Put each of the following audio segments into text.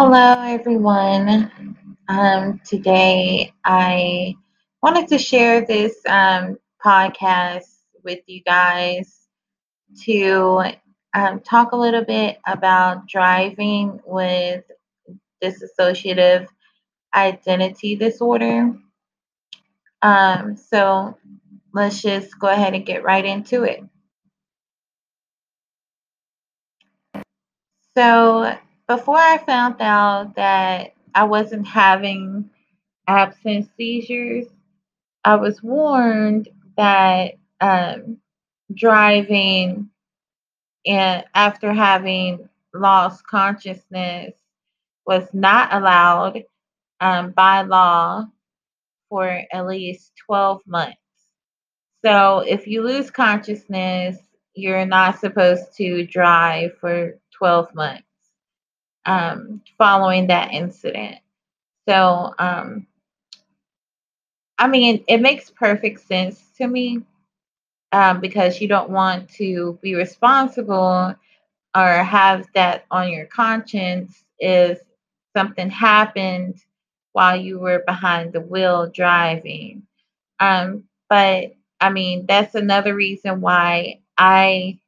Hello, everyone. Um, today, I wanted to share this um, podcast with you guys to um, talk a little bit about driving with dissociative identity disorder. Um, so, let's just go ahead and get right into it. So, before I found out that I wasn't having absence seizures, I was warned that um, driving and after having lost consciousness was not allowed um, by law for at least 12 months. So if you lose consciousness, you're not supposed to drive for 12 months um, following that incident. So, um, I mean, it makes perfect sense to me um, because you don't want to be responsible or have that on your conscience if something happened while you were behind the wheel driving. Um, but I mean, that's another reason why I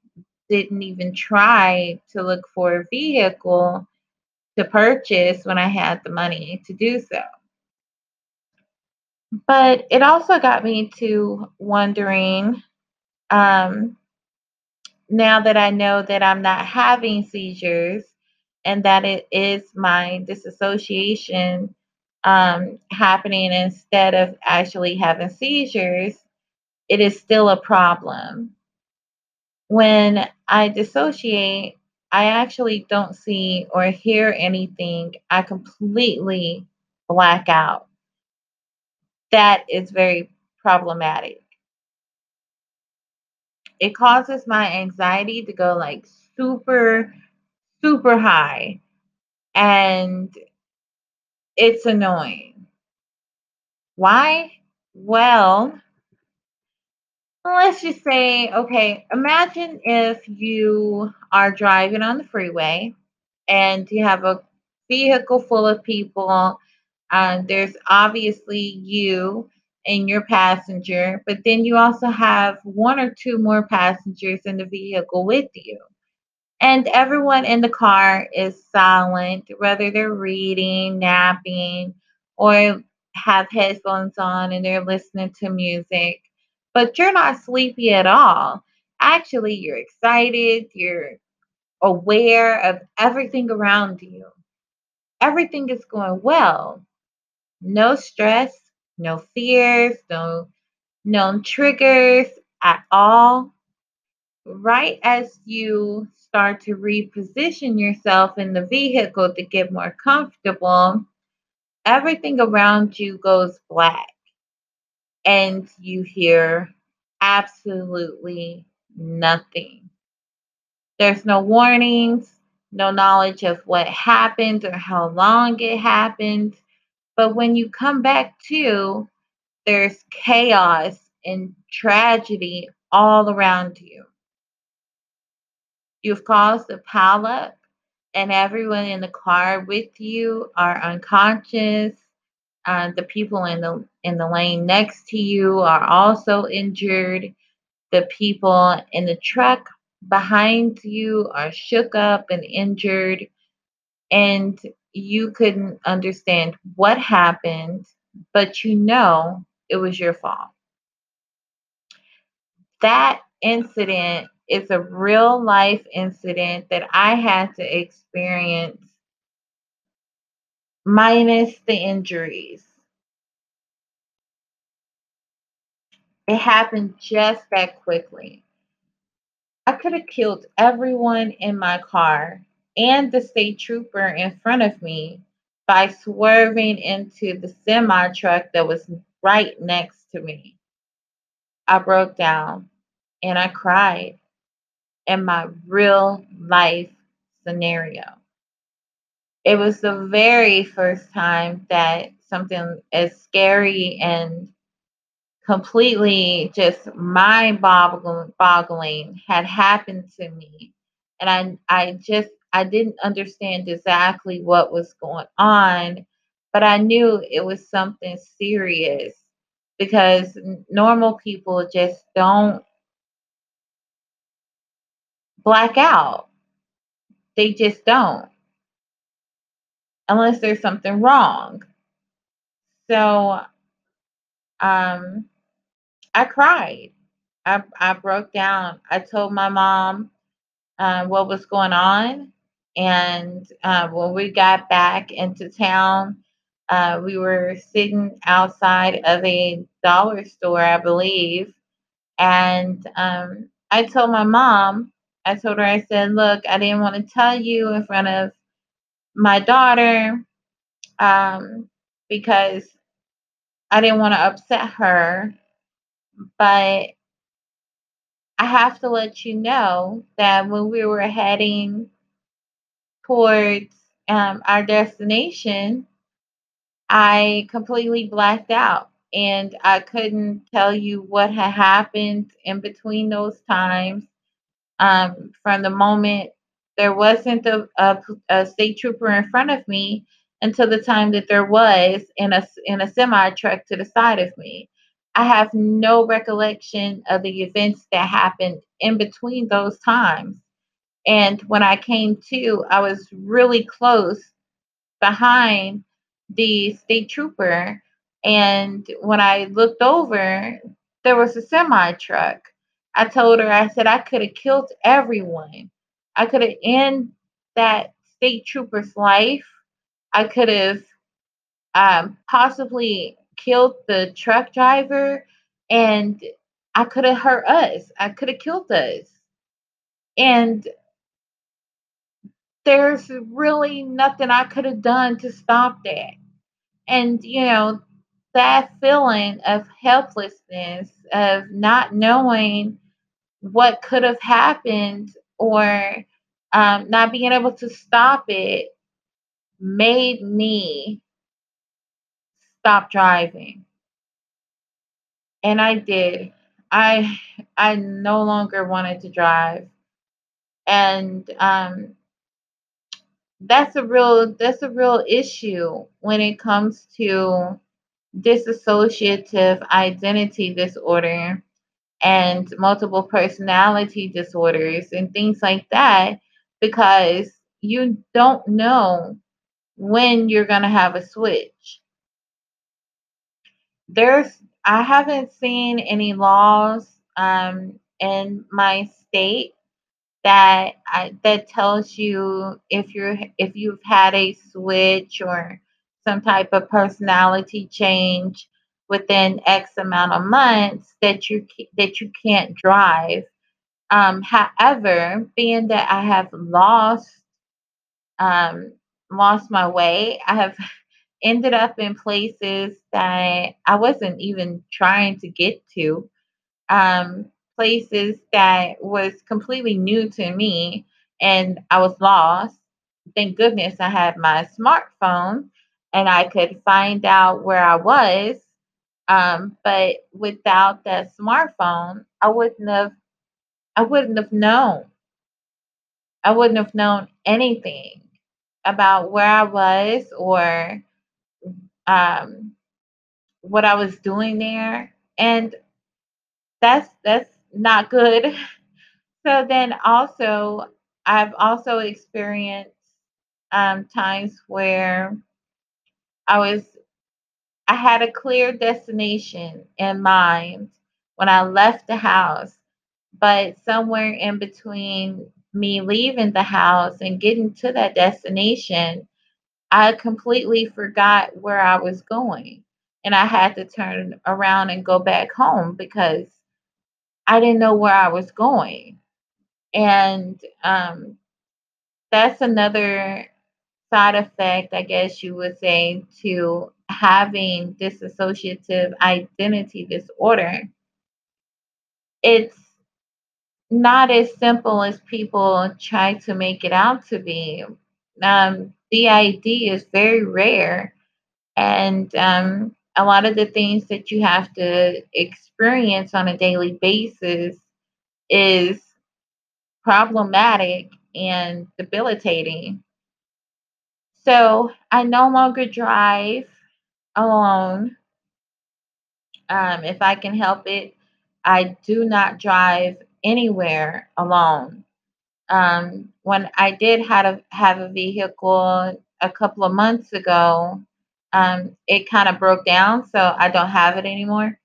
didn't even try to look for a vehicle to purchase when I had the money to do so. But it also got me to wondering um, now that I know that I'm not having seizures and that it is my disassociation um, happening instead of actually having seizures, it is still a problem. When I dissociate, I actually don't see or hear anything. I completely black out. That is very problematic. It causes my anxiety to go like super, super high. And it's annoying. Why? Well, let's just say, okay, imagine if you are driving on the freeway and you have a vehicle full of people. Uh, there's obviously you and your passenger, but then you also have one or two more passengers in the vehicle with you. And everyone in the car is silent, whether they're reading, napping, or have headphones on and they're listening to music. But you're not sleepy at all. Actually, you're excited, you're aware of everything around you. Everything is going well. No stress, no fears, no known triggers at all. Right as you start to reposition yourself in the vehicle to get more comfortable, everything around you goes black and you hear absolutely nothing. There's no warnings, no knowledge of what happened or how long it happened. But when you come back to, there's chaos and tragedy all around you. You've caused a pileup, and everyone in the car with you are unconscious. Uh, the people in the in the lane next to you are also injured. The people in the truck behind you are shook up and injured, and you couldn't understand what happened, but you know it was your fault. That incident is a real life incident that I had to experience, minus the injuries. It happened just that quickly. I could have killed everyone in my car and the state trooper in front of me by swerving into the semi truck that was right next to me. I broke down and I cried in my real life scenario. It was the very first time that something as scary and completely just mind boggling had happened to me. And I I just I didn't understand exactly what was going on, but I knew it was something serious because normal people just don't black out. They just don't unless there's something wrong. So, um, I cried. I I broke down. I told my mom, uh, what was going on, and, uh, when we got back into town, uh, we were sitting outside of a dollar store, I believe, and, um, I told my mom, I told her, I said, "Look, I didn't wanna tell you in front of my daughter, um, because I didn't wanna upset her, but" "I have to let you know that when we were heading towards, um, our destination" "I completely blacked out, and I couldn't tell you what had happened in between those times, um, from the moment there wasn't a a state trooper in front of me until the time that there was in a in a semi truck to the side of me. I have no recollection of the events that happened in between those times, and when I came to, I was really close behind the state trooper, and when I looked over, there was a semi truck. I told her, I said, "I coulda killed everyone. I coulda ended that state trooper's life. I could've, um, possibly killed the truck driver, and I coulda hurt us. I coulda killed us." And there's really nothing I coulda done to stop that. And, you know, that feeling of helplessness, of not knowing what could've happened or, um, not being able to stop it made me stop driving. And I did. I I no longer wanted to drive. And, um that's a real that's a real issue when it comes to dissociative identity disorder and multiple personality disorders and things like that because you don't know when you're gonna have a switch. There's I haven't seen any laws, um, in my state that I that tells you if you're if you've had a switch or some type of personality change within X amount of months that you that you can't drive. Um, however, being that I have lost um, lost my way, I have ended up in places that I wasn't even trying to get to, um, places that was completely new to me, and I was lost. Thank goodness I had my smartphone, and I could find out where I was, um, but without that smartphone, I wouldn't have I wouldn't have known. I wouldn't have known anything about where I was or, um, what I was doing there, and that's that's not good. So then also, I've also experienced, um, times where I was I had a clear destination in mind when I left the house, but somewhere in between me leaving the house and getting to that destination, I completely forgot where I was going, and I had to turn around and go back home because I didn't know where I was going. And, um, that's another side effect, I guess you would say, to having dissociative identity disorder. It's not as simple as people try to make it out to be. Um, DID is very rare, and, um, a lot of the things that you have to experience on a daily basis is problematic and debilitating. So I no longer drive alone. Um, if I can help it, I do not drive anywhere alone. Um, when I did have a have a vehicle a couple of months ago, um, it kind of broke down, so I don't have it anymore.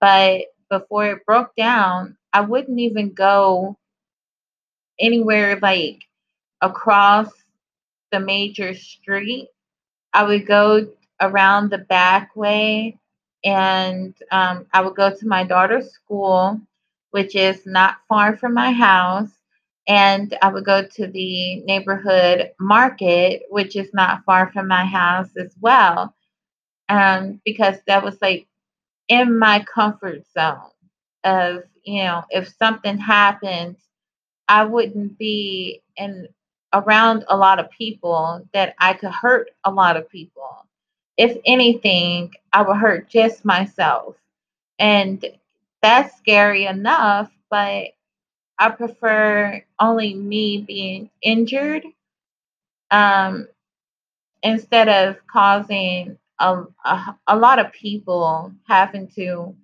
But before it broke down, I wouldn't even go anywhere like across the major street. I would go around the back way and um, I would go to my daughter's school, which is not far from my house. And I would go to the neighborhood market, which is not far from my house as well. Um, because that was like in my comfort zone of, you know, if something happened, I wouldn't be in around a lot of people that I could hurt a lot of people. If anything, I would hurt just myself. And that's scary enough, but I prefer only me being injured um, instead of causing a, a, a lot of people having to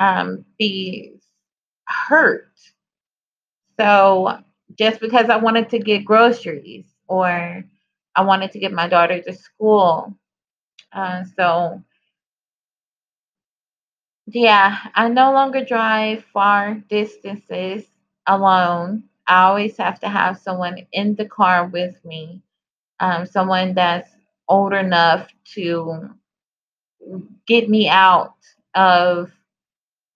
um, be hurt. So just because I wanted to get groceries or I wanted to get my daughter to school. Uh, so yeah, I no longer drive far distances alone. I always have to have someone in the car with me, um, someone that's old enough to get me out of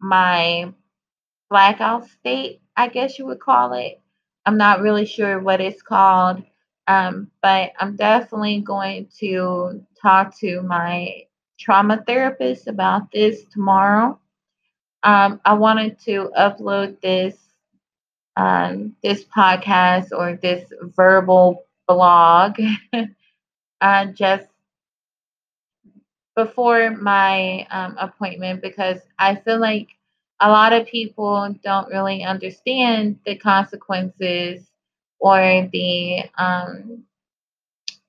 my blackout state, I guess you would call it. I'm not really sure what it's called, um, but I'm definitely going to talk to my trauma therapist about this tomorrow. Um, I wanted to upload this um, this podcast or this verbal blog uh, just before my um, appointment because I feel like a lot of people don't really understand the consequences or the um,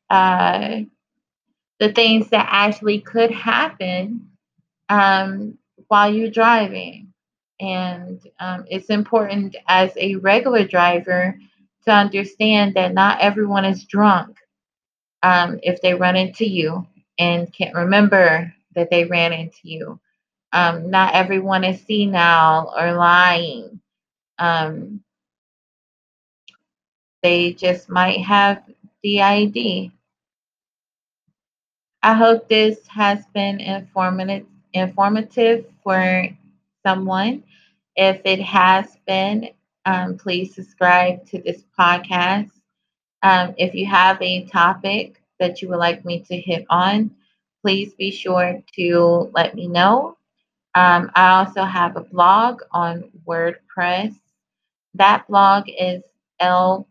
uh, the things that actually could happen um, while you're driving. And um, it's important as a regular driver to understand that not everyone is drunk um, if they run into you and can't remember that they ran into you. Um, not everyone is senile or lying. Um, they just might have DID. I hope this has been informative informative for someone. If it has been, um, please subscribe to this podcast. Um, if you have a topic that you would like me to hit on, please be sure to let me know. Um, I also have a blog on WordPress. That blog is LWDID,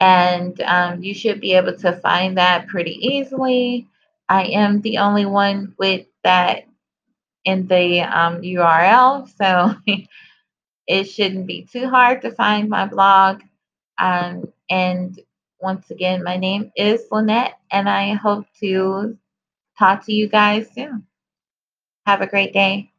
and um, you should be able to find that pretty easily. I am the only one with that in the um, URL, so it shouldn't be too hard to find my blog. Um, and once again, my name is Lynette, and I hope to talk to you guys soon. Have a great day.